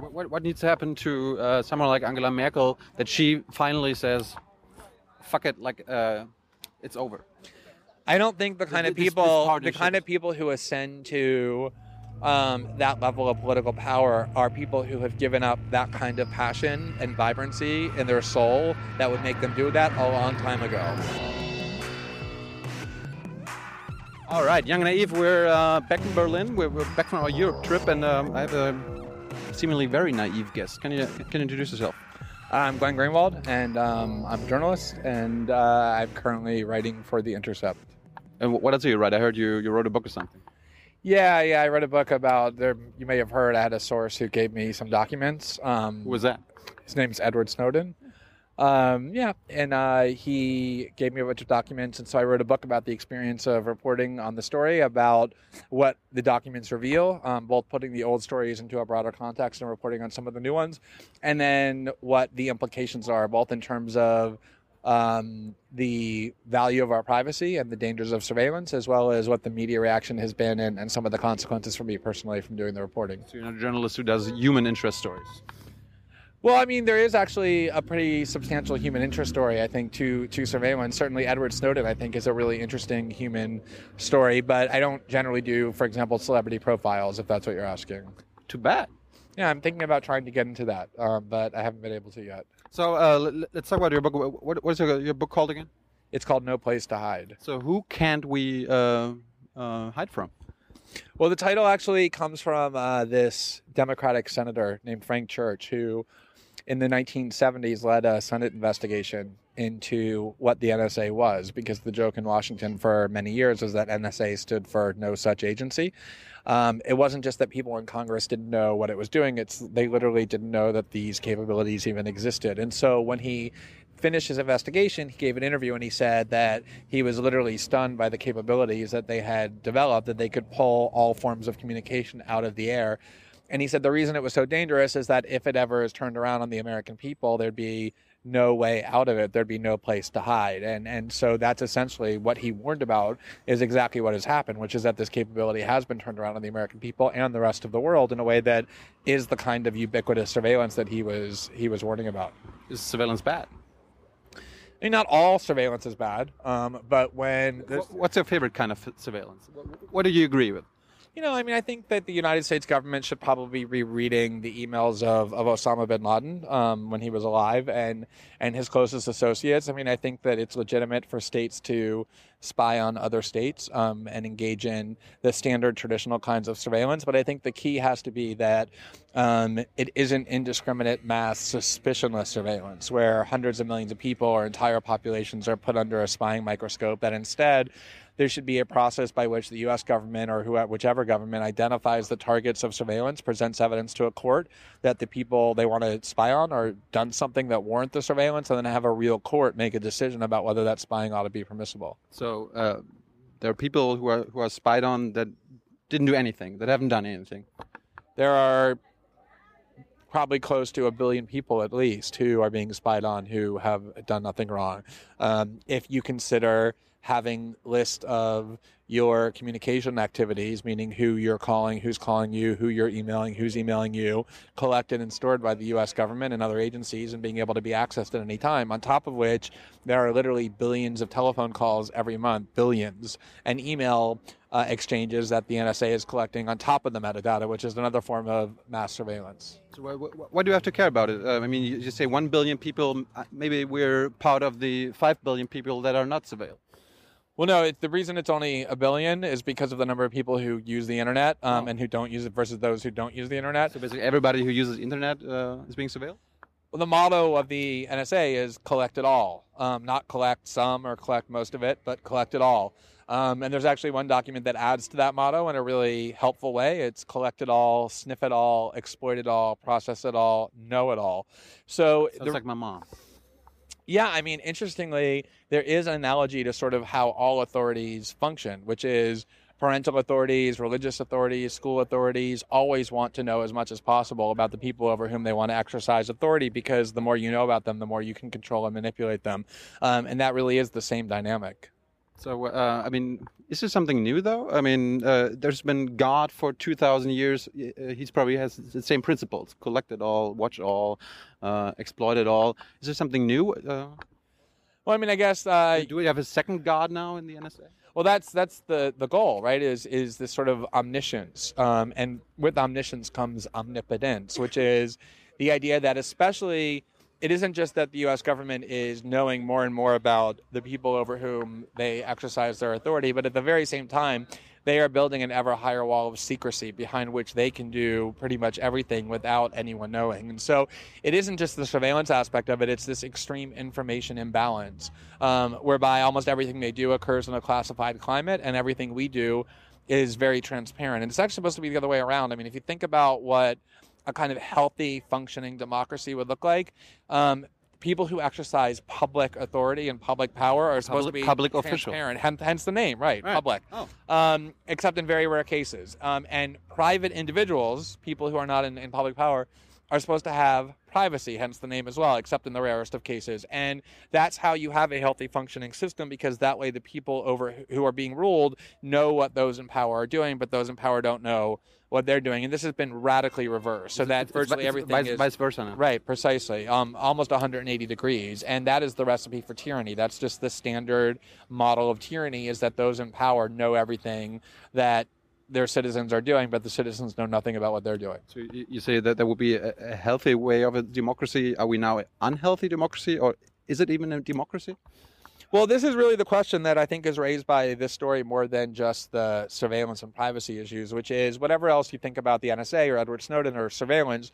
But what, what needs to happen to uh, someone like Angela Merkel that she finally says, "Fuck it," like uh, it's over? I don't think the kind of This- people, the kind of people who ascend to um, that level of political power are people who have given up that kind of passion and vibrancy in their soul that would make them do that a long time ago. All right, Jung and Naiv, we're uh, back in Berlin. We're, we're back from our Europe trip, and um, I have a seemingly very naive guest. Can you can you introduce yourself? I'm Glenn Greenwald, and um, I'm a journalist, and uh, I'm currently writing for The Intercept. And what else do you write? I heard you you wrote a book or something. Yeah, yeah, I read a book about there. You may have heard I had a source who gave me some documents. Um, Who was that? His name's Edward Snowden. Um, yeah, and uh, he gave me a bunch of documents, and so I wrote a book about the experience of reporting on the story, about what the documents reveal, um, both putting the old stories into a broader context and reporting on some of the new ones, and then what the implications are, both in terms of um, the value of our privacy and the dangers of surveillance, as well as what the media reaction has been and, and some of the consequences for me personally from doing the reporting. So you're not a journalist who does human interest stories. Well, I mean, there is actually a pretty substantial human interest story, I think, to to surveillance. Certainly, Edward Snowden, I think, is a really interesting human story. But I don't generally do, for example, celebrity profiles, if that's what you're asking. Too bad. Yeah, I'm thinking about trying to get into that, um, but I haven't been able to yet. So uh, let, let's talk about your book. What, what is your, your book called again? It's called No Place to Hide. So who can't we uh, uh, hide from? Well, the title actually comes from uh, this Democratic senator named Frank Church, who in the 1970s led a Senate investigation into what the NSA was, because the joke in Washington for many years was that NSA stood for no such agency. Um, it wasn't just that people in Congress didn't know what it was doing; it's they literally didn't know that these capabilities even existed. And so when he finished his investigation, he gave an interview and he said that he was literally stunned by the capabilities that they had developed, that they could pull all forms of communication out of the air. And he said the reason it was so dangerous is that if it ever is turned around on the American people, there'd be no way out of it. There'd be no place to hide. And and so that's essentially what he warned about is exactly what has happened, which is that this capability has been turned around on the American people and the rest of the world in a way that is the kind of ubiquitous surveillance that he was he was warning about. Is surveillance bad? I mean, not all surveillance is bad, um, but when What's your favorite kind of surveillance? What do you agree with? You know, I mean, I think that the United States government should probably be rereading the emails of, of Osama bin Laden um, when he was alive and and his closest associates. I mean, I think that it's legitimate for states to spy on other states um, and engage in the standard traditional kinds of surveillance. But I think the key has to be that um, it isn't indiscriminate mass suspicionless surveillance where hundreds of millions of people or entire populations are put under a spying microscope. That instead there should be a process by which the U.S. government or who, whichever government identifies the targets of surveillance, presents evidence to a court that the people they want to spy on are done something that warrant the surveillance, and then have a real court make a decision about whether that spying ought to be permissible. So uh, there are people who are who are spied on that didn't do anything, that haven't done anything. There are probably close to a billion people at least who are being spied on who have done nothing wrong. Um, if you consider having list of your communication activities, meaning who you're calling, who's calling you, who you're emailing, who's emailing you, collected and stored by the U.S. government and other agencies, and being able to be accessed at any time. On top of which, there are literally billions of telephone calls every month, billions, and email uh, exchanges that the NSA is collecting on top of the metadata, which is another form of mass surveillance. So why, do you have to care about it? Uh, I mean, you, say one billion people. uh, Maybe we're part of the five billion people that are not surveilled. Well, no, it, the reason it's only a billion is because of the number of people who use the internet um, Oh. and who don't use it versus those who don't use the internet. So basically, everybody who uses the internet uh, is being surveilled. Well, the motto of the NSA is collect it all, um, not collect some or collect most of it, but collect it all. Um, and there's actually one document that adds to that motto in a really helpful way. It's collect it all, sniff it all, exploit it all, process it all, know it all. So Sounds the- like my mom. Yeah, I mean, interestingly, there is an analogy to sort of how all authorities function, which is parental authorities, religious authorities, school authorities always want to know as much as possible about the people over whom they want to exercise authority because the more you know about them, the more you can control and manipulate them. Um, and that really is the same dynamic. So, uh, I mean, is this something new though? I mean, uh, there's been God for 2,000 years. Uh, he's probably has the same principles collect it all, watch it all, uh, exploit it all. Is there something new? Uh, well, I mean, I guess. Uh, do we have a second God now in the NSA? Well, that's that's the the goal, right? Is is this sort of omniscience, um, and with omniscience comes omnipotence, which is the idea that especially it isn't just that the U.S. government is knowing more and more about the people over whom they exercise their authority, but at the very same time, they are building an ever higher wall of secrecy behind which they can do pretty much everything without anyone knowing. And so it isn't just the surveillance aspect of it, it's this extreme information imbalance um, whereby almost everything they do occurs in a classified climate and everything we do is very transparent. And it's actually supposed to be the other way around. I mean, if you think about what a kind of healthy, functioning democracy would look like. Um, people who exercise public authority and public power are supposed public, to be public officials. transparent. Hence, hence the name, right? right. Public. Oh. Um, except in very rare cases. Um, and private individuals, people who are not in, in public power, are supposed to have privacy, hence the name as well, except in the rarest of cases. And that's how you have a healthy functioning system because that way the people over who are being ruled know what those in power are doing, but those in power don't know what they're doing. And this has been radically reversed, so that it's, virtually it's, everything vice, is vice versa now. Right, precisely. Um, almost 180 degrees, and that is the recipe for tyranny. That's just the standard model of tyranny: is that those in power know everything that their citizens are doing, but the citizens know nothing about what they're doing. So you say that there would be a, a healthy way of a democracy. Are we now an unhealthy democracy, or is it even a democracy? Well, this is really the question that I think is raised by this story more than just the surveillance and privacy issues, which is whatever else you think about the NSA or Edward Snowden or surveillance,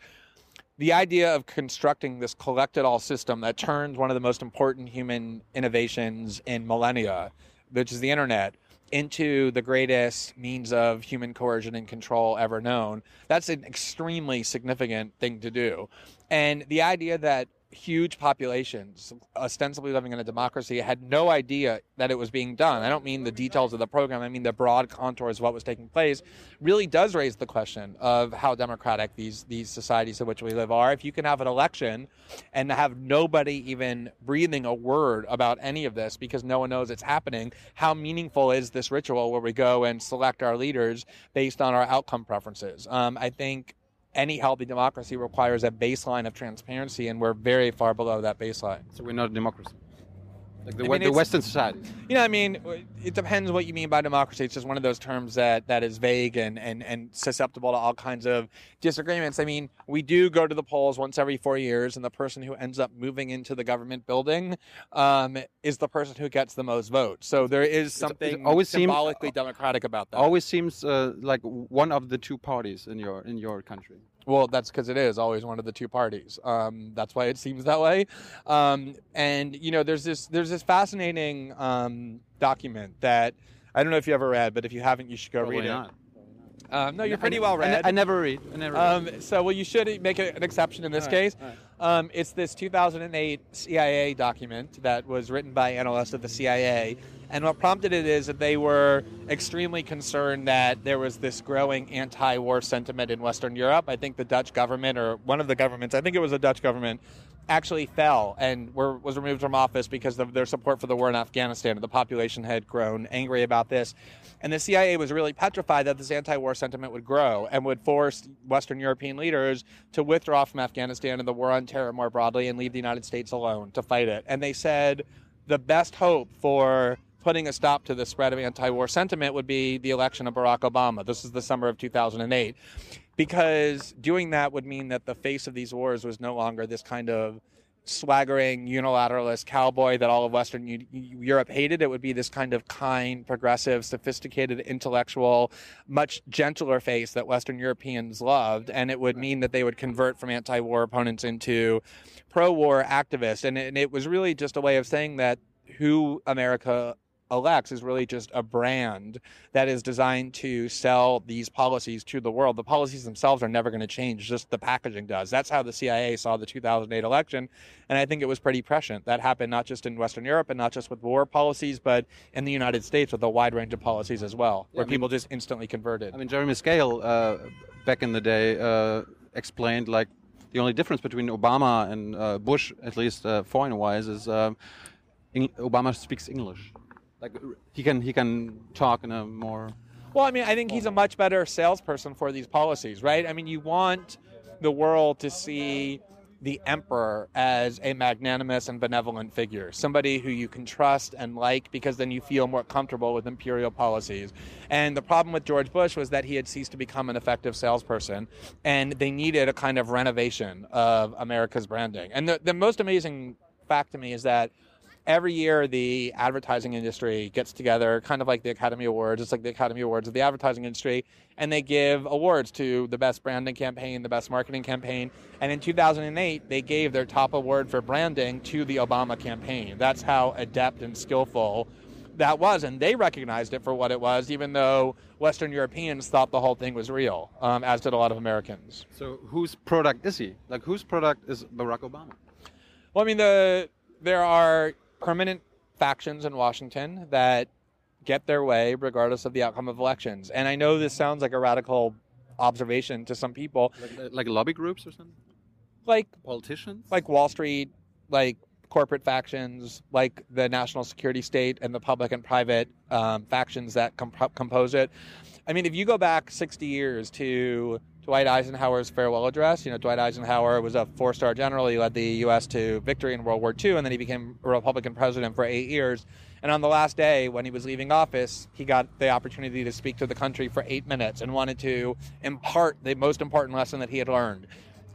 the idea of constructing this collect it all system that turns one of the most important human innovations in millennia, which is the internet, into the greatest means of human coercion and control ever known. That's an extremely significant thing to do. And the idea that huge populations, ostensibly living in a democracy, had no idea that it was being done. I don't mean the details of the program, I mean the broad contours of what was taking place, really does raise the question of how democratic these, these societies in which we live are. If you can have an election and have nobody even breathing a word about any of this because no one knows it's happening, how meaningful is this ritual where we go and select our leaders based on our outcome preferences? Um, I think any healthy democracy requires a baseline of transparency, and we're very far below that baseline. So we're not a democracy. Like the, I mean, the Western society. You know, I mean, it depends what you mean by democracy. It's just one of those terms that, that is vague and, and, and susceptible to all kinds of disagreements. I mean, we do go to the polls once every four years, and the person who ends up moving into the government building um, is the person who gets the most votes. So there is something it always symbolically seem, democratic about that. Always seems uh, like one of the two parties in your in your country. Well, that's because it is always one of the two parties. Um, that's why it seems that way. Um, and you know, there's this there's this fascinating um, document that I don't know if you ever read, but if you haven't, you should go Probably read not. it. Um, no, you're pretty I- well I, read. ne- I never read. I never. Um, read. so, well, you should make a- an exception in this right, case. right. Um, it's this 2008 CIA document that was written by analysts of the CIA. And what prompted it is that they were extremely concerned that there was this growing anti war sentiment in Western Europe. I think the Dutch government, or one of the governments, I think it was the Dutch government, actually fell and were, was removed from office because of their support for the war in Afghanistan. The population had grown angry about this. And the CIA was really petrified that this anti war sentiment would grow and would force Western European leaders to withdraw from Afghanistan and the war on terror more broadly and leave the United States alone to fight it. And they said the best hope for putting a stop to the spread of anti war sentiment would be the election of Barack Obama. This is the summer of 2008. Because doing that would mean that the face of these wars was no longer this kind of swaggering unilateralist cowboy that all of Western U- Europe hated. It would be this kind of kind, progressive, sophisticated, intellectual, much gentler face that Western Europeans loved. And it would mean that they would convert from anti war opponents into pro war activists. And it, and it was really just a way of saying that who America elects is really just a brand that is designed to sell these policies to the world. The policies themselves are never going to change, just the packaging does. That's how the CIA saw the 2008 election. And I think it was pretty prescient. That happened not just in Western Europe and not just with war policies, but in the United States with a wide range of policies as well, Yeah, where I mean- people just instantly converted. I mean, Jeremy Scahill uh, back in the day uh, explained like the only difference between Obama and uh, Bush, at least uh, foreign-wise, is um, Obama speaks English. Like he can he can talk in a more. Well, I mean, I think he's a much better salesperson for these policies, right? I mean, you want the world to see the emperor as a magnanimous and benevolent figure, somebody who you can trust and like because then you feel more comfortable with imperial policies. And the problem with George Bush was that he had ceased to become an effective salesperson and they needed a kind of renovation of America's branding. And the, the most amazing fact to me is that every year the advertising industry gets together, kind of like the Academy Awards. It's like the Academy Awards of the advertising industry, and they give awards to the best branding campaign, the best marketing campaign. And in 2008, they gave their top award for branding to the Obama campaign. That's how adept and skillful that was, and they recognized it for what it was, even though Western Europeans thought the whole thing was real, um, as did a lot of Americans. So whose product is he? Like whose product is Barack Obama? Well, I mean, the there are permanent factions in Washington that get their way regardless of the outcome of elections. And I know this sounds like a radical observation to some people. Like, like lobby groups or something? Like politicians? Like Wall Street, like corporate factions, like the national security state and the public and private um, factions that comp- compose it. I mean, if you go back 60 years to Dwight Eisenhower's farewell address. You know, Dwight Eisenhower was a four star general. He led the U.S. to victory in World War II, and then he became a Republican president for eight years. And on the last day, when he was leaving office, he got the opportunity to speak to the country for eight minutes and wanted to impart the most important lesson that he had learned.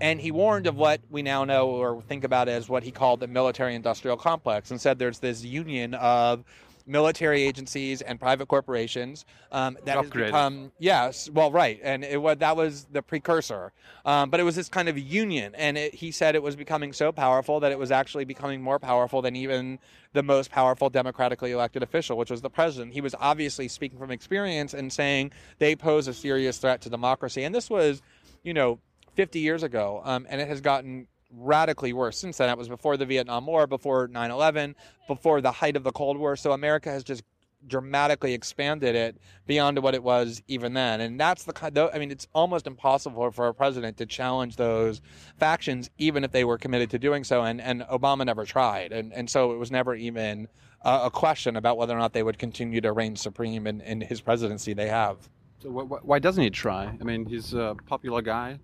And he warned of what we now know or think about as what he called the military industrial complex and said there's this union of military agencies and private corporations um, that has become yes well right and it was that was the precursor. Um, but it was this kind of union and it, he said it was becoming so powerful that it was actually becoming more powerful than even the most powerful democratically elected official which was the president. He was obviously speaking from experience and saying they pose a serious threat to democracy and this was you know 50 years ago um, and it has gotten radically worse since then. That was before the Vietnam War, before 9 11, before the height of the Cold War. So America has just dramatically expanded it beyond what it was even then. And that's the kind I mean, it's almost impossible for a president to challenge those factions, even if they were committed to doing so. And, and Obama never tried. And, and so it was never even a, a question about whether or not they would continue to reign supreme in, in his presidency they have. So wh- why doesn't he try? I mean, he's a popular guy.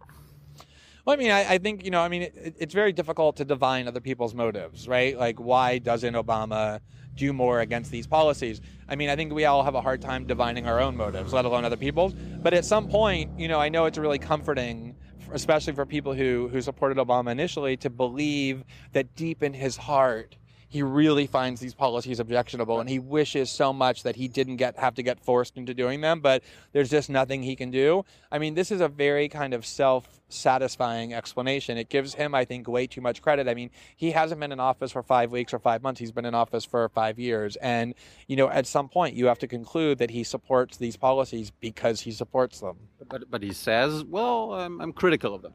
Well, I mean, I, I, think, you know, I mean, it, it's very difficult to divine other people's motives, right? Like, why doesn't Obama do more against these policies? I mean, I think we all have a hard time divining our own motives, let alone other people's. But at some point, you know, I know it's really comforting, especially for people who, who supported Obama initially, to believe that deep in his heart, he really finds these policies objectionable and he wishes so much that he didn't get have to get forced into doing them but there's just nothing he can do. I mean this is a very kind of self satisfying explanation. It gives him i think way too much credit. I mean he hasn't been in office for 5 weeks or 5 months. He's been in office for 5 years. And you know at some point you have to conclude that he supports these policies because he supports them but but he says well I'm, I'm critical of them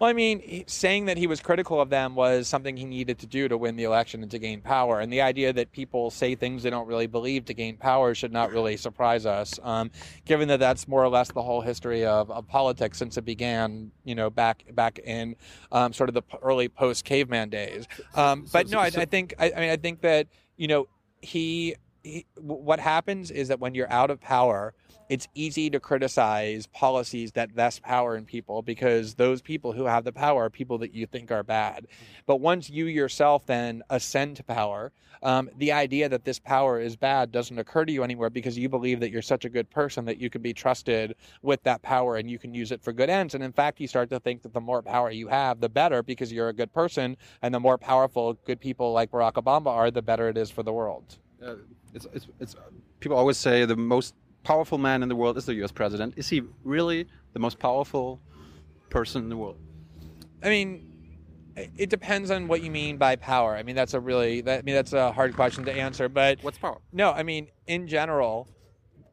well, I mean, saying that he was critical of them was something he needed to do to win the election and to gain power. And the idea that people say things they don't really believe to gain power should not really surprise us, um, given that that's more or less the whole history of, of politics since it began, you know, back back in um, sort of the early post caveman days. Um, but no, I, I think I, I mean I think that you know he, he what happens is that when you're out of power it's easy to criticize policies that vest power in people because those people who have the power are people that you think are bad. But once you yourself then ascend to power, um, the idea that this power is bad doesn't occur to you anymore because you believe that you're such a good person that you can be trusted with that power and you can use it for good ends. And in fact, you start to think that the more power you have, the better because you're a good person. And the more powerful good people like Barack Obama are, the better it is for the world. Uh, it's, it's, it's, people always say the most powerful man in the world is the U.S. president. Is he really the most powerful person in the world? I mean, it depends on what you mean by power. I mean, that's a really, that, I mean, that's a hard question to answer. But what's power? No, I mean, in general,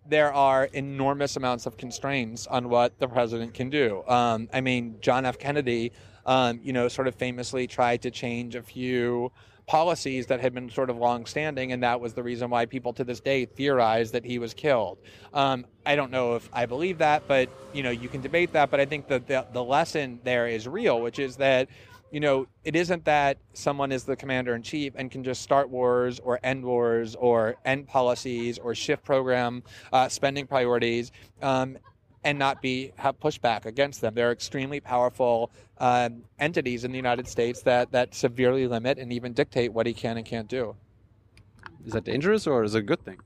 there are enormous amounts of constraints on what the president can do. Um, I mean, John F. Kennedy um, you know, sort of famously tried to change a few policies that had been sort of long-standing, and that was the reason why people to this day theorize that he was killed. Um, I don't know if I believe that, but you know, you can debate that. But I think that the, the lesson there is real, which is that you know, it isn't that someone is the commander in chief and can just start wars or end wars or end policies or shift program uh, spending priorities. Um, and not be have pushback against them. They're extremely powerful um, entities in the United States that that severely limit and even dictate what he can and can't do. Is that dangerous or is it a good thing?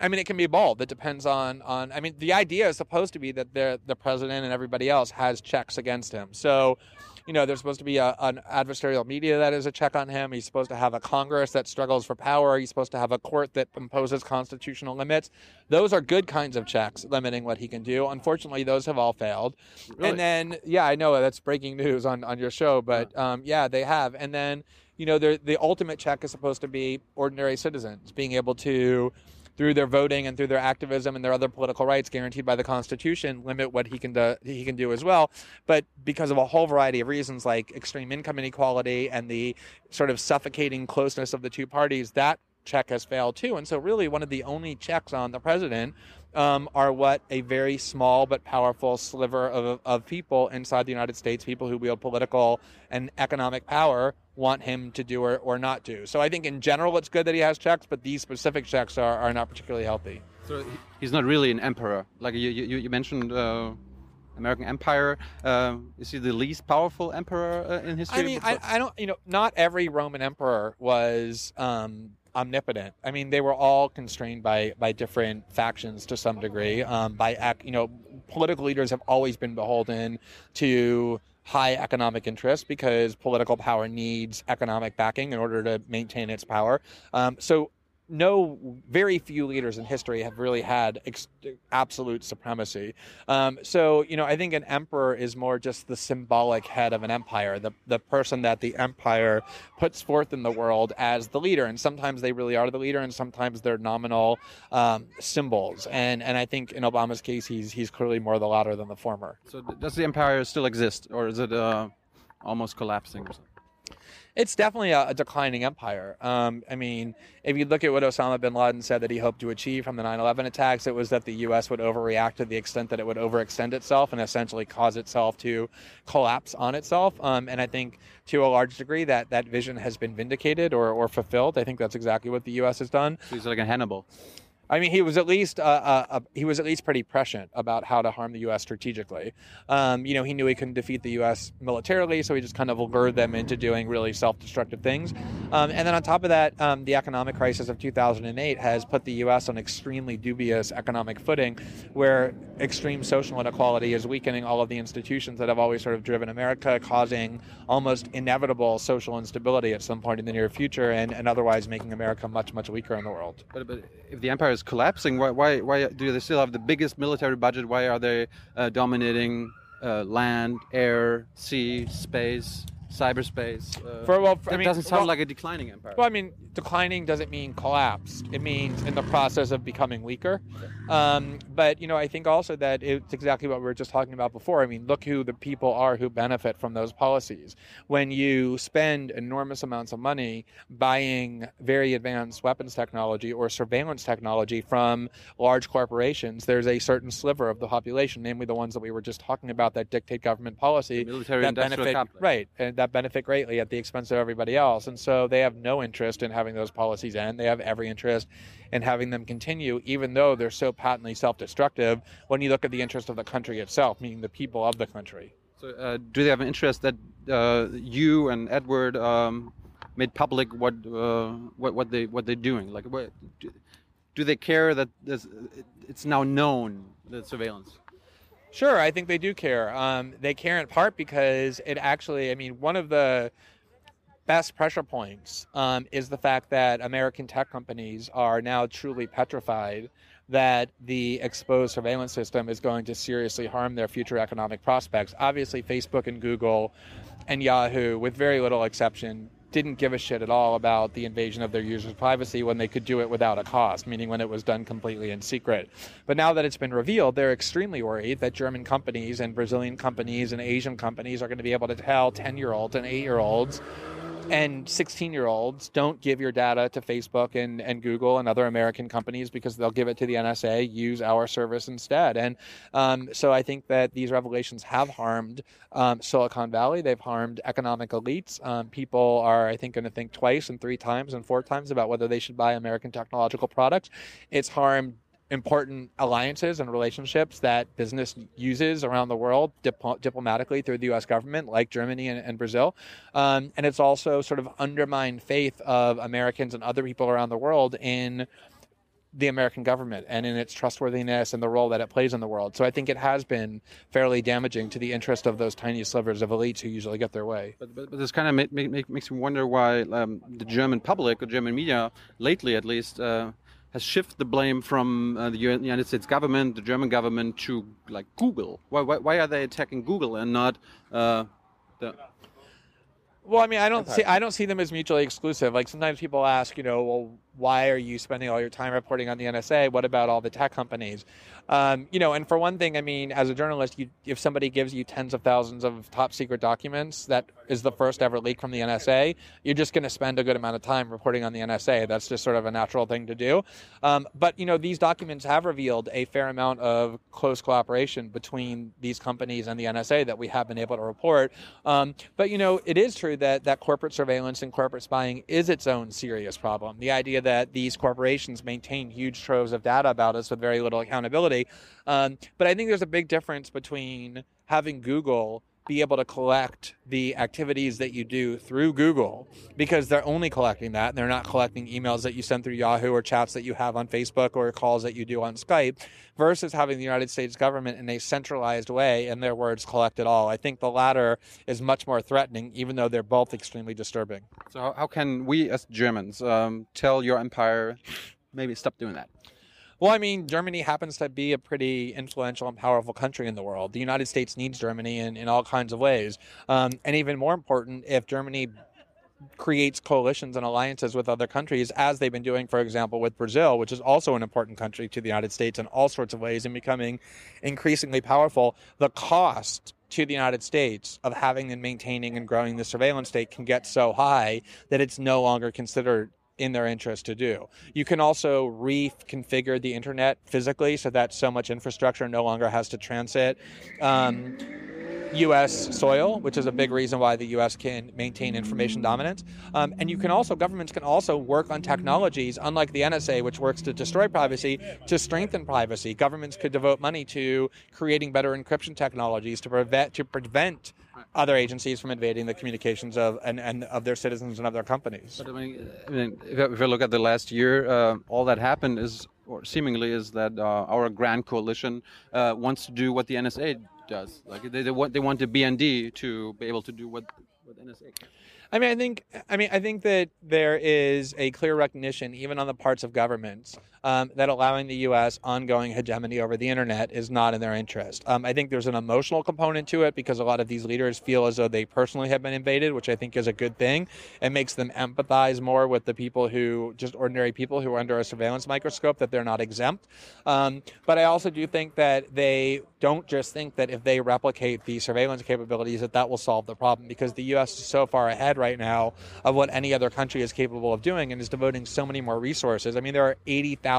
I mean, it can be both. It depends on on. I mean, the idea is supposed to be that the the president and everybody else has checks against him. So, you know, there's supposed to be a, an adversarial media that is a check on him. He's supposed to have a Congress that struggles for power. He's supposed to have a court that imposes constitutional limits. Those are good kinds of checks limiting what he can do. Unfortunately, those have all failed. Really? And then, yeah, I know that's breaking news on, on your show, but um, yeah, they have. And then, you know, the ultimate check is supposed to be ordinary citizens being able to through their voting and through their activism and their other political rights guaranteed by the Constitution, limit what he can do, he can do as well. But because of a whole variety of reasons, like extreme income inequality and the sort of suffocating closeness of the two parties, that check has failed too. And so, really, one of the only checks on the president um, are what a very small but powerful sliver of, of people inside the United States, people who wield political and economic power, want him to do or, or not do. So I think in general it's good that he has checks, but these specific checks are, are not particularly healthy. So he's not really an emperor. Like you, you, you mentioned. Uh... American Empire. Uh, is he the least powerful emperor uh, in history? I mean, I, I, don't. You know, not every Roman emperor was um, omnipotent. I mean, they were all constrained by by different factions to some degree. Um, by you know, political leaders have always been beholden to high economic interest because political power needs economic backing in order to maintain its power. Um, so no, very few leaders in history have really had ex- absolute supremacy. Um, so, you know, I think an emperor is more just the symbolic head of an empire, the, the person that the empire puts forth in the world as the leader. And sometimes they really are the leader, and sometimes they're nominal um, symbols. And and I think in Obama's case, he's he's clearly more the latter than the former. So, does the empire still exist, or is it uh, almost collapsing? It's definitely a, a declining empire. Um, I mean, if you look at what Osama bin Laden said that he hoped to achieve from the 9 11 attacks, it was that the U.S. would overreact to the extent that it would overextend itself and essentially cause itself to collapse on itself. Um, and I think to a large degree that that vision has been vindicated or, or fulfilled. I think that's exactly what the U.S. has done. He's like a Hannibal. I mean, he was at least uh, uh, uh, he was at least pretty prescient about how to harm the U.S. strategically. Um, you know, he knew he couldn't defeat the U.S. militarily, so he just kind of lured them into doing really self-destructive things. Um, and then on top of that, um, the economic crisis of 2008 has put the U.S. on extremely dubious economic footing, where extreme social inequality is weakening all of the institutions that have always sort of driven America, causing almost inevitable social instability at some point in the near future, and, and otherwise making America much much weaker in the world. But, but if the empire is collapsing, why, why, why do they still have the biggest military budget? Why are they uh, dominating uh, land, air, sea, space? Cyberspace. Uh, for well, for, I mean, doesn't sound well, like a declining empire. Well, I mean, declining doesn't mean collapsed. It means in the process of becoming weaker. Um, but you know, I think also that it's exactly what we were just talking about before. I mean, look who the people are who benefit from those policies. When you spend enormous amounts of money buying very advanced weapons technology or surveillance technology from large corporations, there's a certain sliver of the population, namely the ones that we were just talking about, that dictate government policy, military that benefit, complex. right, and that benefit greatly at the expense of everybody else. And so they have no interest in having those policies end. They have every interest in having them continue, even though they're so patently self destructive when you look at the interest of the country itself, meaning the people of the country. So, uh, do they have an interest that uh, you and Edward um, made public what, uh, what what they what they're doing? Like, what, do, do they care that it's now known the surveillance? Sure, I think they do care. Um, they care in part because it actually, I mean, one of the best pressure points um, is the fact that American tech companies are now truly petrified that the exposed surveillance system is going to seriously harm their future economic prospects. Obviously, Facebook and Google and Yahoo, with very little exception, didn't give a shit at all about the invasion of their users' privacy when they could do it without a cost, meaning when it was done completely in secret. But now that it's been revealed, they're extremely worried that German companies and Brazilian companies and Asian companies are going to be able to tell 10 year olds and 8 year olds and 16 year olds don't give your data to Facebook and, and Google and other American companies because they'll give it to the NSA, use our service instead. And um, so I think that these revelations have harmed um, Silicon Valley. They've harmed economic elites. Um, people are, I think, going to think twice and three times and four times about whether they should buy American technological products. It's harmed important alliances and relationships that business uses around the world dip- diplomatically through the U.S. government, like Germany and, and Brazil. Um, and it's also sort of undermined faith of Americans and other people around the world in the American government and in its trustworthiness and the role that it plays in the world. So I think it has been fairly damaging to the interest of those tiny slivers of elites who usually get their way. But, but, but this kind of make, make, makes me wonder why um, the German public or German media, lately at least, uh, has shifted the blame from uh, the United States government, the German government, to like Google. Why, why, why are they attacking Google and not uh, the? Well, I mean, I don't see I don't see them as mutually exclusive. Like sometimes people ask, you know, well, why are you spending all your time reporting on the NSA? What about all the tech companies? Um, you know, and for one thing, I mean, as a journalist, you, if somebody gives you tens of thousands of top secret documents, that is the first ever leak from the NSA. You're just going to spend a good amount of time reporting on the NSA. That's just sort of a natural thing to do. Um, but you know, these documents have revealed a fair amount of close cooperation between these companies and the NSA that we have been able to report. Um, but you know, it is true that that corporate surveillance and corporate spying is its own serious problem. The idea that these corporations maintain huge troves of data about us with very little accountability. Um, but I think there's a big difference between having Google be able to collect the activities that you do through Google because they're only collecting that. They're not collecting emails that you send through Yahoo or chats that you have on Facebook or calls that you do on Skype versus having the United States government in a centralized way, in their words, collect it all. I think the latter is much more threatening, even though they're both extremely disturbing. So, how can we as Germans um, tell your empire maybe stop doing that? Well, I mean, Germany happens to be a pretty influential and powerful country in the world. The United States needs Germany in, in all kinds of ways. Um, and even more important, if Germany creates coalitions and alliances with other countries, as they've been doing, for example, with Brazil, which is also an important country to the United States in all sorts of ways and becoming increasingly powerful, the cost to the United States of having and maintaining and growing the surveillance state can get so high that it's no longer considered in their interest to do. You can also reconfigure the internet physically so that so much infrastructure no longer has to transit. Um, U.S. soil, which is a big reason why the U.S. can maintain information dominance. Um, and you can also, governments can also work on technologies, unlike the NSA, which works to destroy privacy, to strengthen privacy. Governments could devote money to creating better encryption technologies to prevent to prevent other agencies from invading the communications of and, and of their citizens and of their companies. But I mean, I mean if, I, look at the last year, uh, all that happened is, or seemingly, is that uh, our grand coalition uh, wants to do what the NSA does. Like they, they want they want the BND to be able to do what what NSA can. I mean, I think, I mean, I think that there is a clear recognition, even on the parts of governments, um, that allowing the U.S. ongoing hegemony over the internet is not in their interest. Um, I think there's an emotional component to it because a lot of these leaders feel as though they personally have been invaded, which I think is a good thing. It makes them empathize more with the people who, just ordinary people who are under a surveillance microscope, that they're not exempt. Um, but I also do think that they don't just think that if they replicate the surveillance capabilities that that will solve the problem because the U.S. is so far ahead right now of what any other country is capable of doing and is devoting so many more resources. I mean, there are 80,000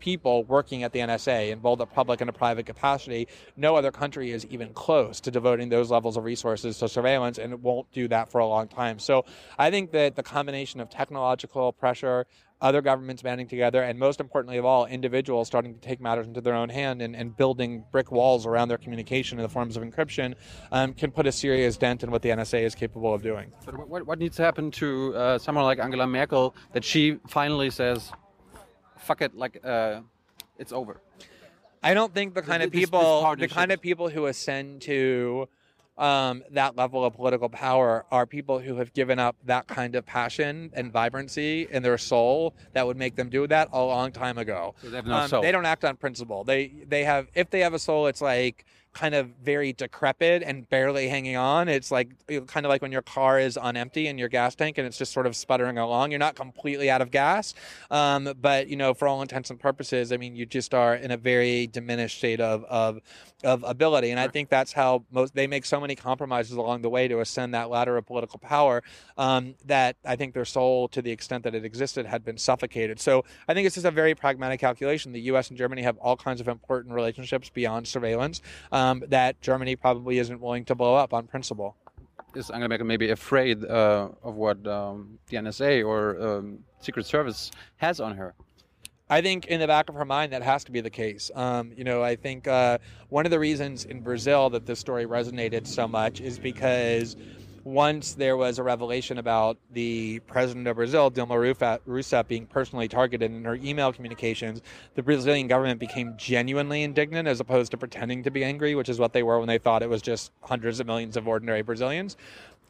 people working at the NSA in both a public and a private capacity. No other country is even close to devoting those levels of resources to surveillance, and it won't do that for a long time. So I think that the combination of technological pressure, other governments banding together, and most importantly of all, individuals starting to take matters into their own hand and, and building brick walls around their communication in the forms of encryption um, can put a serious dent in what the NSA is capable of doing. But what, what needs to happen to uh, someone like Angela Merkel that she finally says, fuck it, like, uh, it's over? I don't think the kind of people, the kind of people who ascend to um, that level of political power are people who have given up that kind of passion and vibrancy in their soul that would make them do that a long time ago. So they, no um, they don't act on principle. They they have if they have a soul, it's like kind of very decrepit and barely hanging on. It's like kind of like when your car is on empty in your gas tank and it's just sort of sputtering along. You're not completely out of gas, um, but you know, for all intents and purposes, I mean, you just are in a very diminished state of of of ability. And I think that's how most they make so many compromises along the way to ascend that ladder of political power um, that I think their soul, to the extent that it existed, had been suffocated. So I think it's just a very pragmatic calculation. The U.S. and Germany have all kinds of important relationships beyond surveillance um, that Germany probably isn't willing to blow up on principle. Is Angela Merkel maybe afraid uh, of what um, the NSA or um, Secret Service has on her? I think in the back of her mind that has to be the case. Um, you know, I think uh, one of the reasons in Brazil that this story resonated so much is because once there was a revelation about the president of Brazil, Dilma Rousseff, being personally targeted in her email communications, the Brazilian government became genuinely indignant as opposed to pretending to be angry, which is what they were when they thought it was just hundreds of millions of ordinary Brazilians.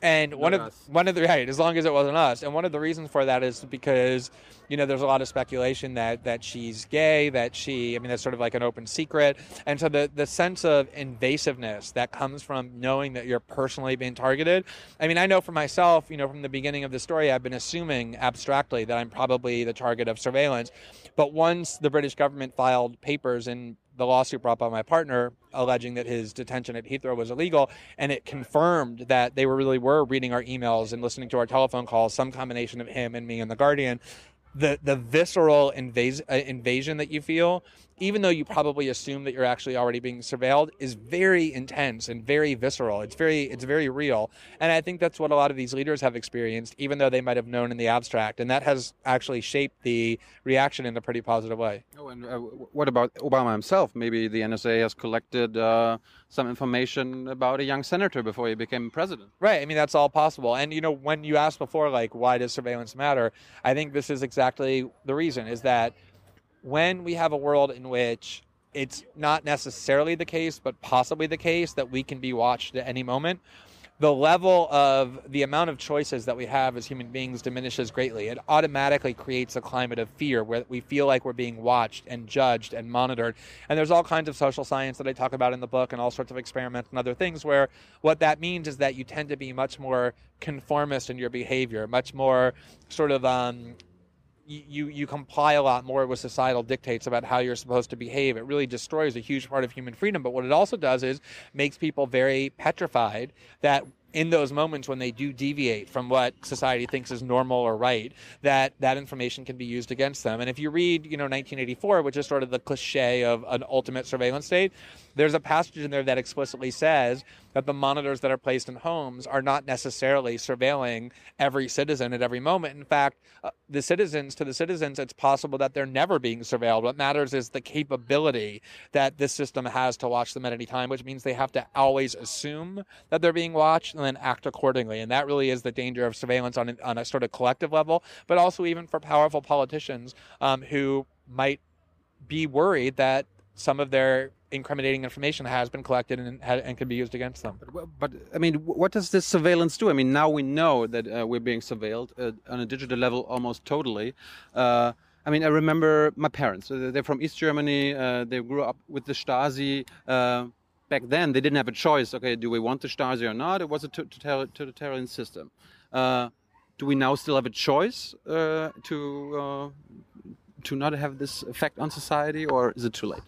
And one of us. one of the right, as long as it wasn't us. And one of the reasons for that is because, you know, there's a lot of speculation that that she's gay, that she I mean that's sort of like an open secret. And so the the sense of invasiveness that comes from knowing that you're personally being targeted. I mean, I know for myself, you know, from the beginning of the story, I've been assuming abstractly that I'm probably the target of surveillance. But once the British government filed papers in the lawsuit brought by my partner alleging that his detention at Heathrow was illegal, and it confirmed that they were really were reading our emails and listening to our telephone calls, some combination of him and me and the Guardian. The the visceral invas- uh, invasion that you feel even though you probably assume that you're actually already being surveilled, is very intense and very visceral. It's very it's very real, and I think that's what a lot of these leaders have experienced, even though they might have known in the abstract, and that has actually shaped the reaction in a pretty positive way. Oh, and uh, what about Obama himself? Maybe the NSA has collected uh, some information about a young senator before he became president. Right. I mean, that's all possible. And you know, when you asked before, like, why does surveillance matter? I think this is exactly the reason. Is that when we have a world in which it's not necessarily the case, but possibly the case that we can be watched at any moment, the level of the amount of choices that we have as human beings diminishes greatly. It automatically creates a climate of fear where we feel like we're being watched and judged and monitored. And there's all kinds of social science that I talk about in the book and all sorts of experiments and other things where what that means is that you tend to be much more conformist in your behavior, much more sort of um, you you comply a lot more with societal dictates about how you're supposed to behave. It really destroys a huge part of human freedom. But what it also does is makes people very petrified that in those moments when they do deviate from what society thinks is normal or right, that that information can be used against them. And if you read, you know, 1984, which is sort of the cliche of an ultimate surveillance state, there's a passage in there that explicitly says that the monitors that are placed in homes are not necessarily surveilling every citizen at every moment. In fact, uh, the citizens to the citizens, it's possible that they're never being surveilled. What matters is the capability that this system has to watch them at any time, which means they have to always assume that they're being watched and then act accordingly. And that really is the danger of surveillance on, on a sort of collective level, but also even for powerful politicians um, who might be worried that some of their incriminating information has been collected and, and can be used against them. But, but, I mean, what does this surveillance do? I mean, now we know that uh, we're being surveilled uh, on a digital level almost totally. Uh, I mean, I remember my parents. Uh, they're from East Germany. Uh, they grew up with the Stasi. Uh, back then, they didn't have a choice. Okay, do we want the Stasi or not? It was a totalitarian system. do we now still have a choice to to not have this effect on society, or is it too late?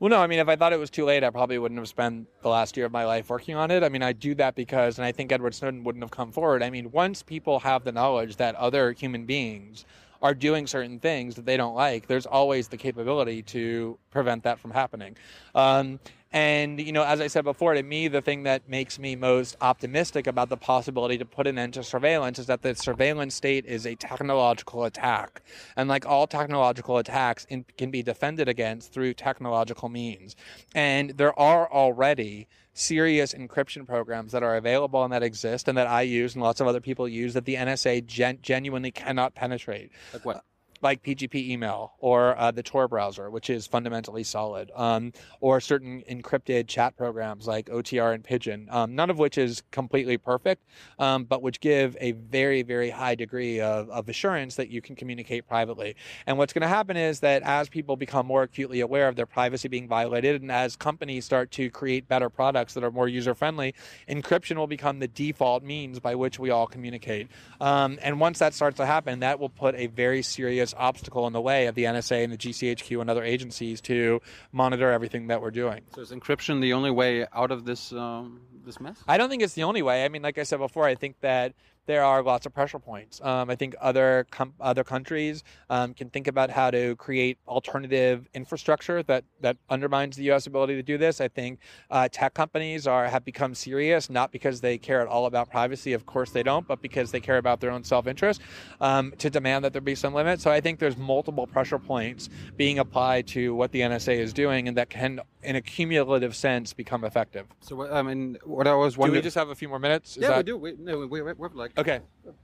Well, no, I mean, if I thought it was too late, I probably wouldn't have spent the last year of my life working on it. I mean, I do that because, and I think Edward Snowden wouldn't have come forward. I mean, once people have the knowledge that other human beings are doing certain things that they don't like, there's always the capability to prevent that from happening. Um, and, you know, as I said before, to me, the thing that makes me most optimistic about the possibility to put an end to surveillance is that the surveillance state is a technological attack. And like all technological attacks, it can be defended against through technological means. And there are already serious encryption programs that are available and that exist and that I use and lots of other people use that the NSA gen- genuinely cannot penetrate. Like what? Like PGP email or uh, the Tor browser, which is fundamentally solid, um, or certain encrypted chat programs like OTR and Pidgin, um, none of which is completely perfect, um, but which give a very, very high degree of, of assurance that you can communicate privately. And what's going to happen is that as people become more acutely aware of their privacy being violated, and as companies start to create better products that are more user friendly, encryption will become the default means by which we all communicate. Um, and once that starts to happen, that will put a very serious obstacle in the way of the NSA and the GCHQ and other agencies to monitor everything that we're doing. So is encryption the only way out of this um, this mess? I don't think it's the only way. I mean, like I said before, I think that there are lots of pressure points. Um, I think other com- other countries um, can think about how to create alternative infrastructure that that undermines the U.S. ability to do this. I think uh, tech companies are have become serious not because they care at all about privacy. Of course they don't, but because they care about their own self interest um, to demand that there be some limit. So I think there's multiple pressure points being applied to what the NSA is doing, and that can, in a cumulative sense, become effective. So I mean, what I was wondering. Do we just have a few more minutes? Is yeah, we do. We, no, we, we, we have like Okay.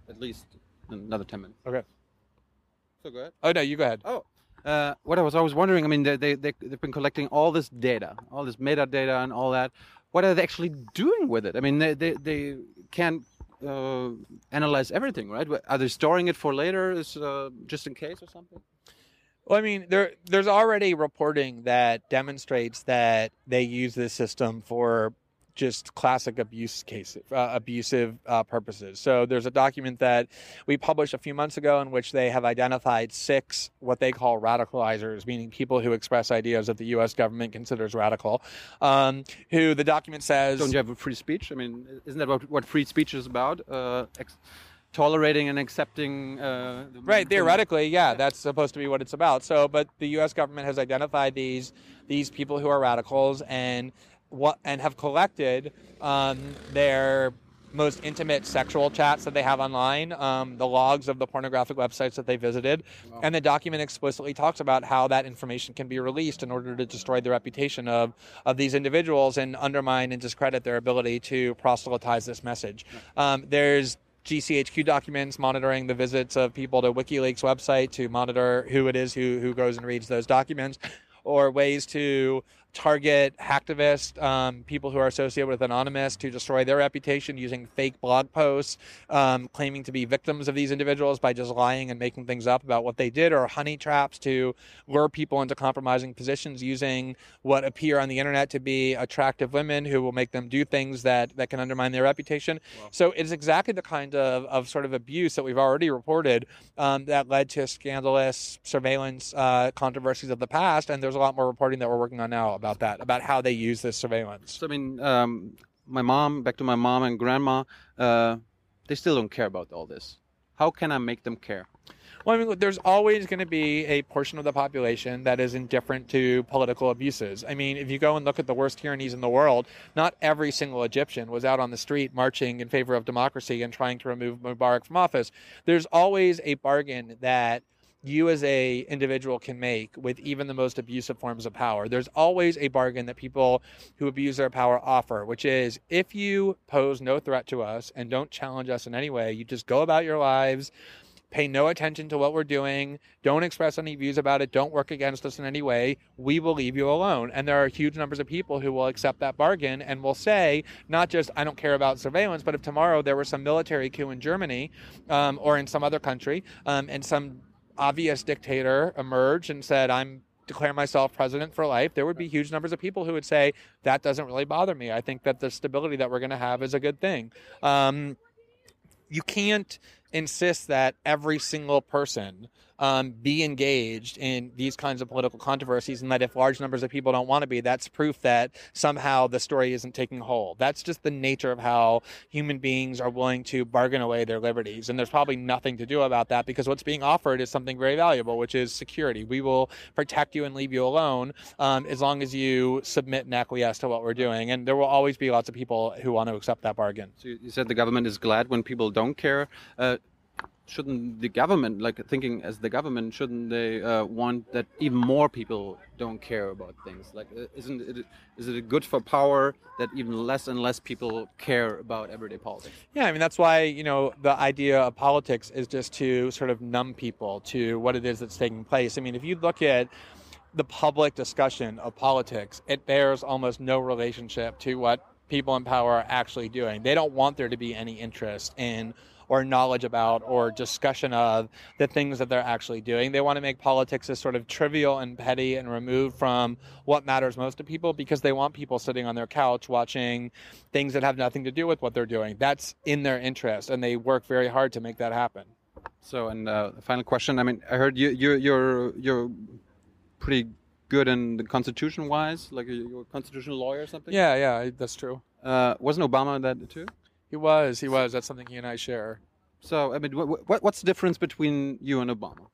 at least another ten minutes. Okay. So go ahead. Oh no, you go ahead. Oh, uh, what I was always wondering. I mean, they, they they they've been collecting all this data, all this metadata, and all that. What are they actually doing with it? I mean, they they, they can't uh, analyze everything, right? Are they storing it for later, is uh, just in case or something? Well, I mean, there there's already reporting that demonstrates that they use this system for just classic abuse cases, uh, abusive uh, purposes. So there's a document that we published a few months ago in which they have identified six what they call radicalizers, meaning people who express ideas that the U.S. government considers radical. Um, who the document says Don't you have free speech? I mean, isn't that what, what free speech is about? Uh, ex- tolerating and accepting. Uh, Right, theoretically, yeah, that's supposed to be what it's about. So, but the U.S. government has identified these these people who are radicals and what and have collected um, their most intimate sexual chats that they have online, um, the logs of the pornographic websites that they visited, and the document explicitly talks about how that information can be released in order to destroy the reputation of of these individuals and undermine and discredit their ability to proselytize this message. Um, there's GCHQ documents monitoring the visits of people to WikiLeaks website to monitor who it is who who goes and reads those documents, or ways to target hacktivists, um, people who are associated with Anonymous, to destroy their reputation using fake blog posts, um, claiming to be victims of these individuals by just lying and making things up about what they did, or honey traps to lure people into compromising positions using what appear on the internet to be attractive women who will make them do things that, that can undermine their reputation. So it's exactly the kind of, of sort of abuse that we've already reported um, that led to scandalous surveillance uh, controversies of the past. And there's a lot more reporting that we're working on now about that, about how they use this surveillance. So I mean, um, my mom, back to my mom and grandma, uh, they still don't care about all this. How can I make them care? Well, I mean, look, there's always going to be a portion of the population that is indifferent to political abuses. I mean, if you go and look at the worst tyrannies in the world, not every single Egyptian was out on the street marching in favor of democracy and trying to remove Mubarak from office. There's always a bargain that you as a individual can make with even the most abusive forms of power. There's always a bargain that people who abuse their power offer, which is if you pose no threat to us and don't challenge us in any way, you just go about your lives pay no attention to what we're doing, don't express any views about it, don't work against us in any way, we will leave you alone. And there are huge numbers of people who will accept that bargain and will say, not just, I don't care about surveillance, but if tomorrow there was some military coup in Germany um, or in some other country um, and some obvious dictator emerged and said, I'm declare myself president for life, there would be huge numbers of people who would say, that doesn't really bother me. I think that the stability that we're going to have is a good thing. Um, you can't insist that every single person um, be engaged in these kinds of political controversies, and that if large numbers of people don't want to be, that's proof that somehow the story isn't taking hold. That's just the nature of how human beings are willing to bargain away their liberties, and there's probably nothing to do about that because what's being offered is something very valuable, which is security. We will protect you and leave you alone um, as long as you submit and acquiesce to what we're doing, and there will always be lots of people who want to accept that bargain. So you said the government is glad when people don't care. Uh, shouldn't the government, like thinking as the government, shouldn't they uh, want that even more people don't care about things? Like, isn't it is it good for power that even less and less people care about everyday politics? Yeah, I mean that's why you know the idea of politics is just to sort of numb people to what it is that's taking place. I mean, if you look at the public discussion of politics, it bears almost no relationship to what people in power are actually doing. They don't want there to be any interest in or knowledge about or discussion of the things that they're actually doing. They want to make politics as sort of trivial and petty and removed from what matters most to people because they want people sitting on their couch watching things that have nothing to do with what they're doing. That's in their interest, and they work very hard to make that happen. So, and uh, final question. I mean, I heard you, you you're you're pretty good in the constitution wise, like you're a constitutional lawyer or something. Yeah, yeah, that's true. Uh, wasn't Obama that too? He was. He was. That's something he and I share. So, I mean, what, what's the difference between you and Obama?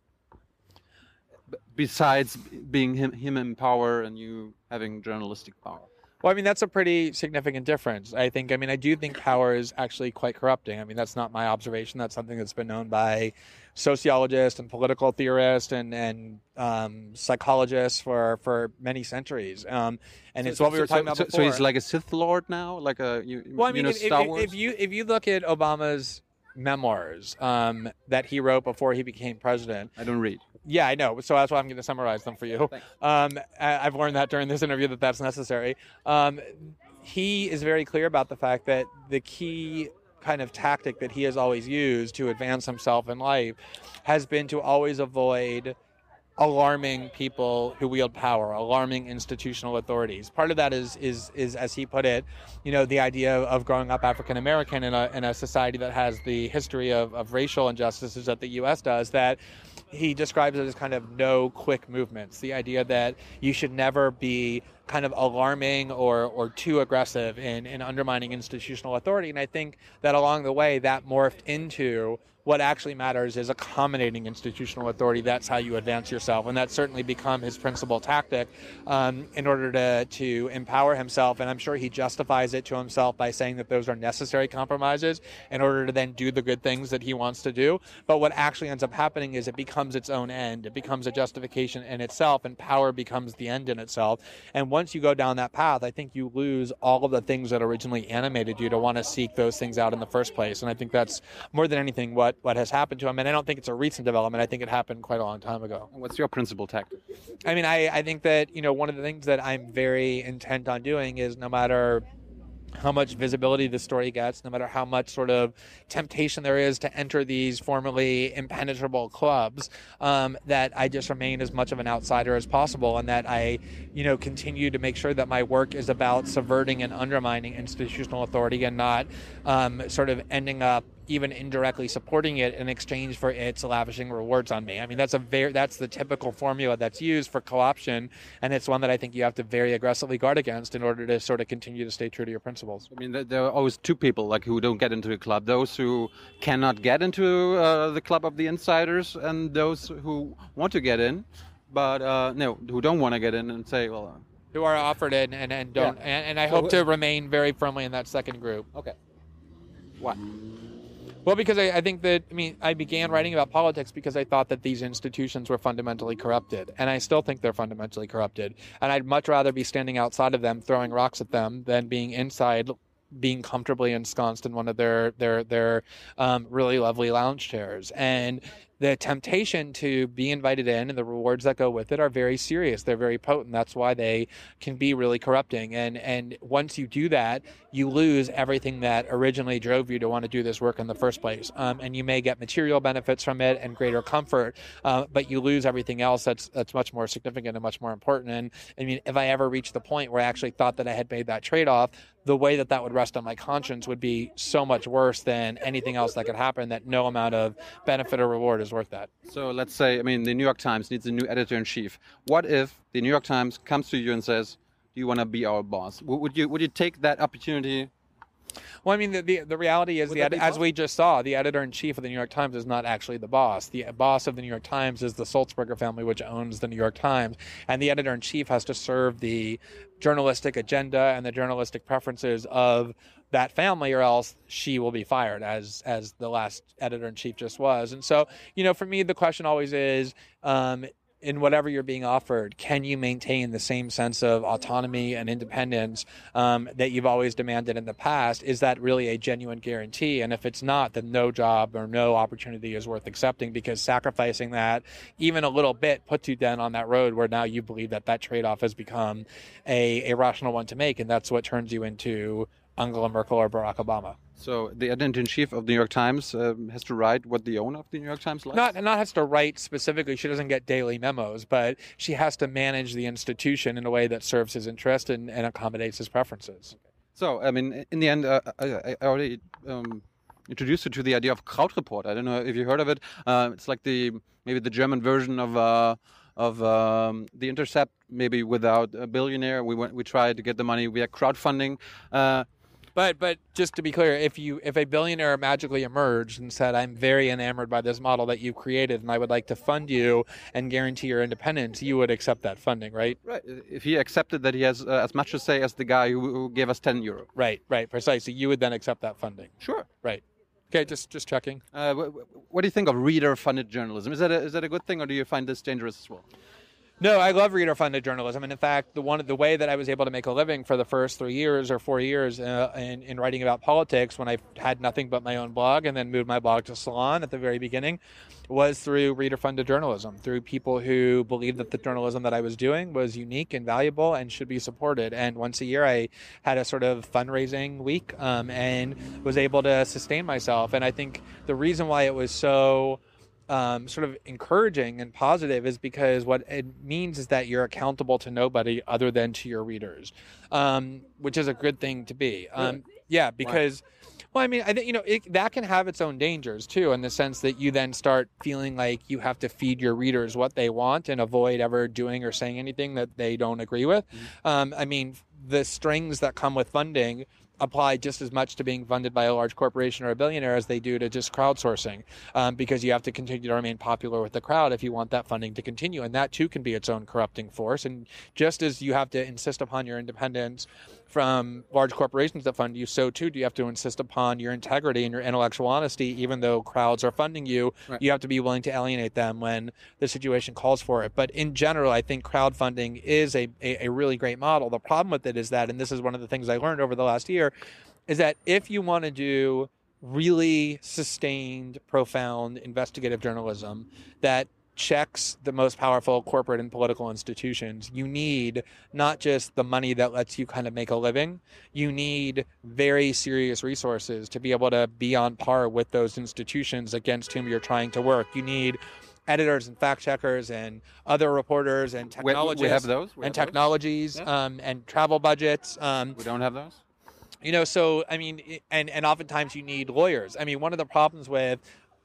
Besides being him, him in power and you having journalistic power. Well, I mean, that's a pretty significant difference. I think, I mean, I do think power is actually quite corrupting. I mean, that's not my observation. That's something that's been known by sociologists and political theorists and, and um, psychologists for, for many centuries. Um, and so, it's what we were talking so, about before. So he's like a Sith Lord now? Like a, you, well, I mean, you know, if, if, if, you, if you look at Obama's memoirs um, that he wrote before he became president. I don't read. Yeah, I know. So that's why I'm going to summarize them for you. Um, I've learned that during this interview that that's necessary. Um, he is very clear about the fact that the key kind of tactic that he has always used to advance himself in life has been to always avoid alarming people who wield power, alarming institutional authorities. Part of that is is is as he put it, you know, the idea of growing up African American in a in a society that has the history of, of racial injustices that the US does that he describes it as kind of no quick movements. The idea that you should never be kind of alarming or, or too aggressive in, in undermining institutional authority. And I think that along the way that morphed into what actually matters is accommodating institutional authority. That's how you advance yourself. And that's certainly become his principal tactic um, in order to, to empower himself. And I'm sure he justifies it to himself by saying that those are necessary compromises in order to then do the good things that he wants to do. But what actually ends up happening is it becomes its own end. It becomes a justification in itself, and power becomes the end in itself. And once you go down that path, I think you lose all of the things that originally animated you to want to seek those things out in the first place. And I think that's more than anything what what what has happened to him. And I don't think it's a recent development. I think it happened quite a long time ago. What's your principal tactic? I mean, I, I think that you know one of the things that I'm very intent on doing is no matter how much visibility the story gets, no matter how much sort of temptation there is to enter these formerly impenetrable clubs, um, that I just remain as much of an outsider as possible, and that I, you know, continue to make sure that my work is about subverting and undermining institutional authority and not um, sort of ending up even indirectly supporting it in exchange for its lavishing rewards on me. I mean, that's a very that's the typical formula that's used for co-option, and it's one that I think you have to very aggressively guard against in order to sort of continue to stay true to your principles. I mean, there are always two people like who don't get into the club: those who cannot get into uh, the club of the insiders, and those who want to get in, but uh, no, who don't want to get in and say, well. Uh, who are offered in and, and don't yeah. and, and I hope to remain very firmly in that second group. Okay. What? Well, because I, I, think that, I mean, I began writing about politics because I thought that these institutions were fundamentally corrupted. And I still think they're fundamentally corrupted. And I'd much rather be standing outside of them, throwing rocks at them, than being inside, being comfortably ensconced in one of their, their, their um, really lovely lounge chairs. And the temptation to be invited in and the rewards that go with it are very serious. They're very potent. That's why they can be really corrupting. And and once you do that, you lose everything that originally drove you to want to do this work in the first place. Um, and you may get material benefits from it and greater comfort, uh, but you lose everything else that's that's much more significant and much more important. And I mean, if I ever reached the point where I actually thought that I had made that trade off, the way that that would rest on my conscience would be so much worse than anything else that could happen that no amount of benefit or reward is worth that. So let's say, I mean, the New York Times needs a new editor in chief. What if the New York Times comes to you and says, "Do you want to be our boss?" Would you would you take that opportunity well, I mean, the the, the reality is, the ed- as we just saw, the editor in chief of the New York Times is not actually the boss. The boss of the New York Times is the Sulzberger family, which owns the New York Times, and the editor in chief has to serve the journalistic agenda and the journalistic preferences of that family or else she will be fired as as the last editor in chief just was and so you know for me the question always is um, in whatever you're being offered, can you maintain the same sense of autonomy and independence um, that you've always demanded in the past? Is that really a genuine guarantee? And if it's not, then no job or no opportunity is worth accepting because sacrificing that even a little bit puts you then on that road where now you believe that that trade off has become a, a rational one to make. And that's what turns you into Angela Merkel or Barack Obama. So the editor-in-chief of the New York Times um, has to write what the owner of the New York Times likes. Not not has to write specifically. She doesn't get daily memos, but she has to manage the institution in a way that serves his interest and, and accommodates his preferences. So I mean, in the end, uh, I, I, already um, introduced you to the idea of Krautreporter. I don't know if you heard of it. Uh, it's like the maybe the German version of. Uh, of um, the Intercept, maybe without a billionaire. We went, we tried to get the money via crowdfunding. Uh, but but just to be clear, if you if a billionaire magically emerged and said, "I'm very enamored by this model that you've created, and I would like to fund you and guarantee your independence," you would accept that funding, right? Right. If he accepted that he has uh, as much to say as the guy who, who gave us 10 euro. Right. Right. Precisely. You would then accept that funding. Sure. Right. Okay, just just checking. Uh, what, what, do you think of reader-funded journalism? Is that a, is that a good thing, or do you find this dangerous as well? No, I love reader-funded journalism, and in fact, the one the way that I was able to make a living for the first three years or four years uh, in, in writing about politics, when I had nothing but my own blog, and then moved my blog to Salon at the very beginning, was through reader-funded journalism, through people who believed that the journalism that I was doing was unique and valuable and should be supported. And once a year, I had a sort of fundraising week um, and was able to sustain myself. And I think the reason why it was so um, sort of encouraging and positive is because what it means is that you're accountable to nobody other than to your readers, um, which is a good thing to be. Um, yeah, because. Well, I mean, I think you know it, that can have its own dangers too, in the sense that you then start feeling like you have to feed your readers what they want and avoid ever doing or saying anything that they don't agree with. Mm-hmm. Um, I mean, the strings that come with funding apply just as much to being funded by a large corporation or a billionaire as they do to just crowdsourcing um, because you have to continue to remain popular with the crowd if you want that funding to continue and that too can be its own corrupting force. And just as you have to insist upon your independence from large corporations that fund you, so too do you have to insist upon your integrity and your intellectual honesty, even though crowds are funding you. Right. You have to be willing to alienate them when the situation calls for it. But in general, I think crowdfunding is a, a, a really great model. The problem with it is that, and this is one of the things I learned over the last year, is that if you want to do really sustained, profound investigative journalism that checks the most powerful corporate and political institutions, you need not just the money that lets you kind of make a living, you need very serious resources to be able to be on par with those institutions against whom you're trying to work. You need editors and fact checkers and other reporters and technologists. We, have those. We and have technologies those. Yeah. Um, and travel budgets. Um, we don't have those you know so i mean and and oftentimes you need lawyers i mean one of the problems with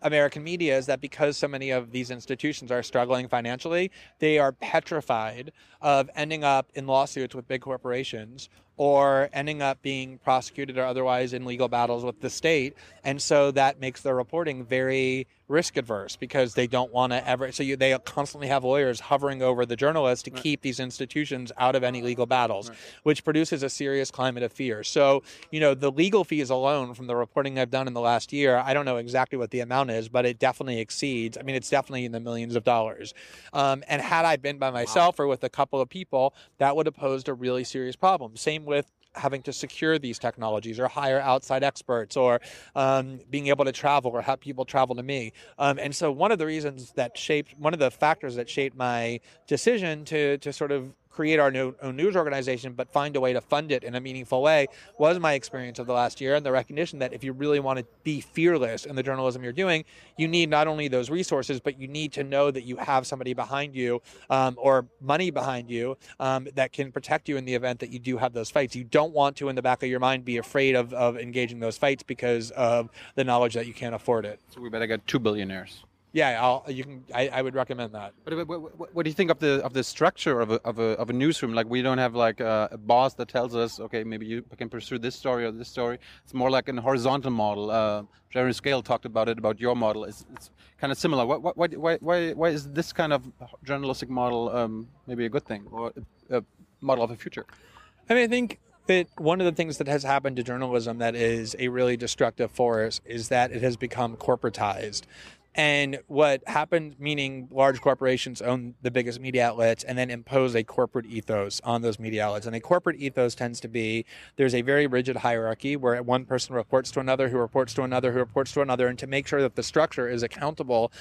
American media is that because so many of these institutions are struggling financially, they are petrified of ending up in lawsuits with big corporations or ending up being prosecuted or otherwise in legal battles with the state. And so that makes their reporting very risk adverse because they don't want to ever. So you, they constantly have lawyers hovering over the journalists to right. keep these institutions out of any legal battles, right. which produces a serious climate of fear. So, you know, the legal fees alone from the reporting I've done in the last year, I don't know exactly what the amount is, but it definitely exceeds. I mean, it's definitely in the millions of dollars. Um, and had I been by myself wow. or with a couple of people, that would have posed a really serious problem. Same with having to secure these technologies or hire outside experts or um, being able to travel or have people travel to me. Um, and so one of the reasons that shaped, one of the factors that shaped my decision to, to sort of create our new, own news organization, but find a way to fund it in a meaningful way was my experience of the last year and the recognition that if you really want to be fearless in the journalism you're doing, you need not only those resources, but you need to know that you have somebody behind you um, or money behind you um, that can protect you in the event that you do have those fights. You don't want to, in the back of your mind, be afraid of, of engaging those fights because of the knowledge that you can't afford it. So we better get two billionaires yeah, I'll, you can. I, I, would recommend that. But what, what, what, do you think of the of the structure of a, of a, of a newsroom? Like we don't have like a, a, boss that tells us, okay, maybe you can pursue this story or this story. It's more like a horizontal model. Uh, Jeremy Scahill talked about it about your model. It's, it's kind of similar. Why, why, why, why, why is this kind of journalistic model um, maybe a good thing or a, a model of the future? I mean, I think that one of the things that has happened to journalism that is a really destructive force is that it has become corporatized. And what happened, meaning large corporations own the biggest media outlets and then impose a corporate ethos on those media outlets. And a corporate ethos tends to be there's a very rigid hierarchy where one person reports to another, who reports to another, who reports to another, and to make sure that the structure is accountable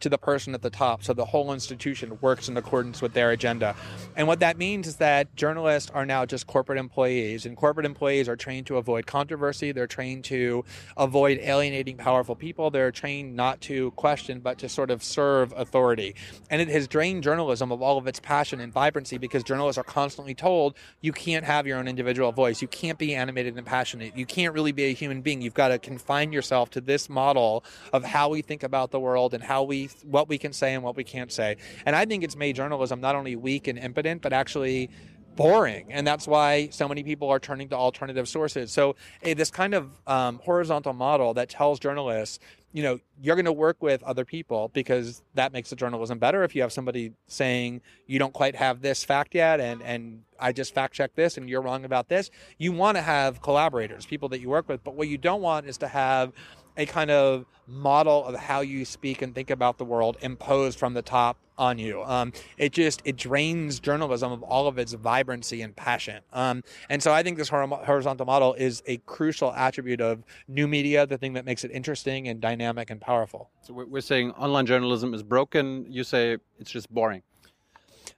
to the person at the top. So the whole institution works in accordance with their agenda. And what that means is that journalists are now just corporate employees, and corporate employees are trained to avoid controversy. They're trained to avoid alienating powerful people. They're trained not to question, but to sort of serve authority. And it has drained journalism of all of its passion and vibrancy because journalists are constantly told you can't have your own individual voice. You can't be animated and passionate. You can't really be a human being. You've got to confine yourself to this model of how we think about the world and how we what we can say and what we can't say. And I think it's made journalism not only weak and impotent, but actually boring and that's why so many people are turning to alternative sources. So this kind of um, horizontal model that tells journalists you know you're going to work with other people because that makes the journalism better if you have somebody saying you don't quite have this fact yet and and I just fact check this and you're wrong about this. You want to have collaborators people that you work with but what you don't want is to have a kind of model of how you speak and think about the world imposed from the top on you. Um, it just it drains journalism of all of its vibrancy and passion. Um, and so I think this horizontal model is a crucial attribute of new media, the thing that makes it interesting and dynamic and powerful. So we're saying online journalism is broken. You say it's just boring.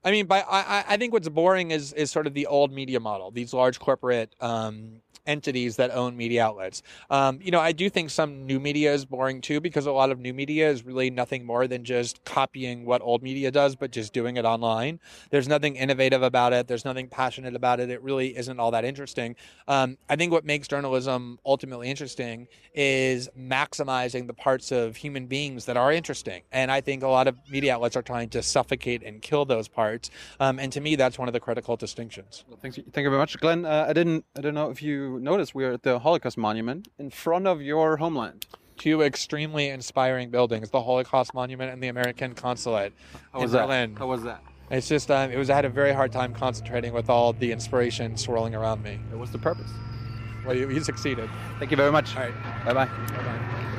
I mean, by I, I think what's boring is is sort of the old media model. These large corporate um, entities that own media outlets. Um, you know, I do think some new media is boring too because a lot of new media is really nothing more than just copying what old media does, but just doing it online. There's nothing innovative about it. There's nothing passionate about it. It really isn't all that interesting. Um, I think what makes journalism ultimately interesting is maximizing the parts of human beings that are interesting. And I think a lot of media outlets are trying to suffocate and kill those parts. Um, and to me, that's one of the critical distinctions. Well, thanks, thank you very much, Glenn. Uh, I didn't, I don't know if you notice we're at the Holocaust Monument in front of your homeland. Two extremely inspiring buildings: the Holocaust Monument and the American Consulate How in Berlin. That? How was that? It's just um, it was I had a very hard time concentrating with all the inspiration swirling around me. What's the purpose? Well, you, you succeeded. Thank you very much. All right. Bye bye. Bye bye.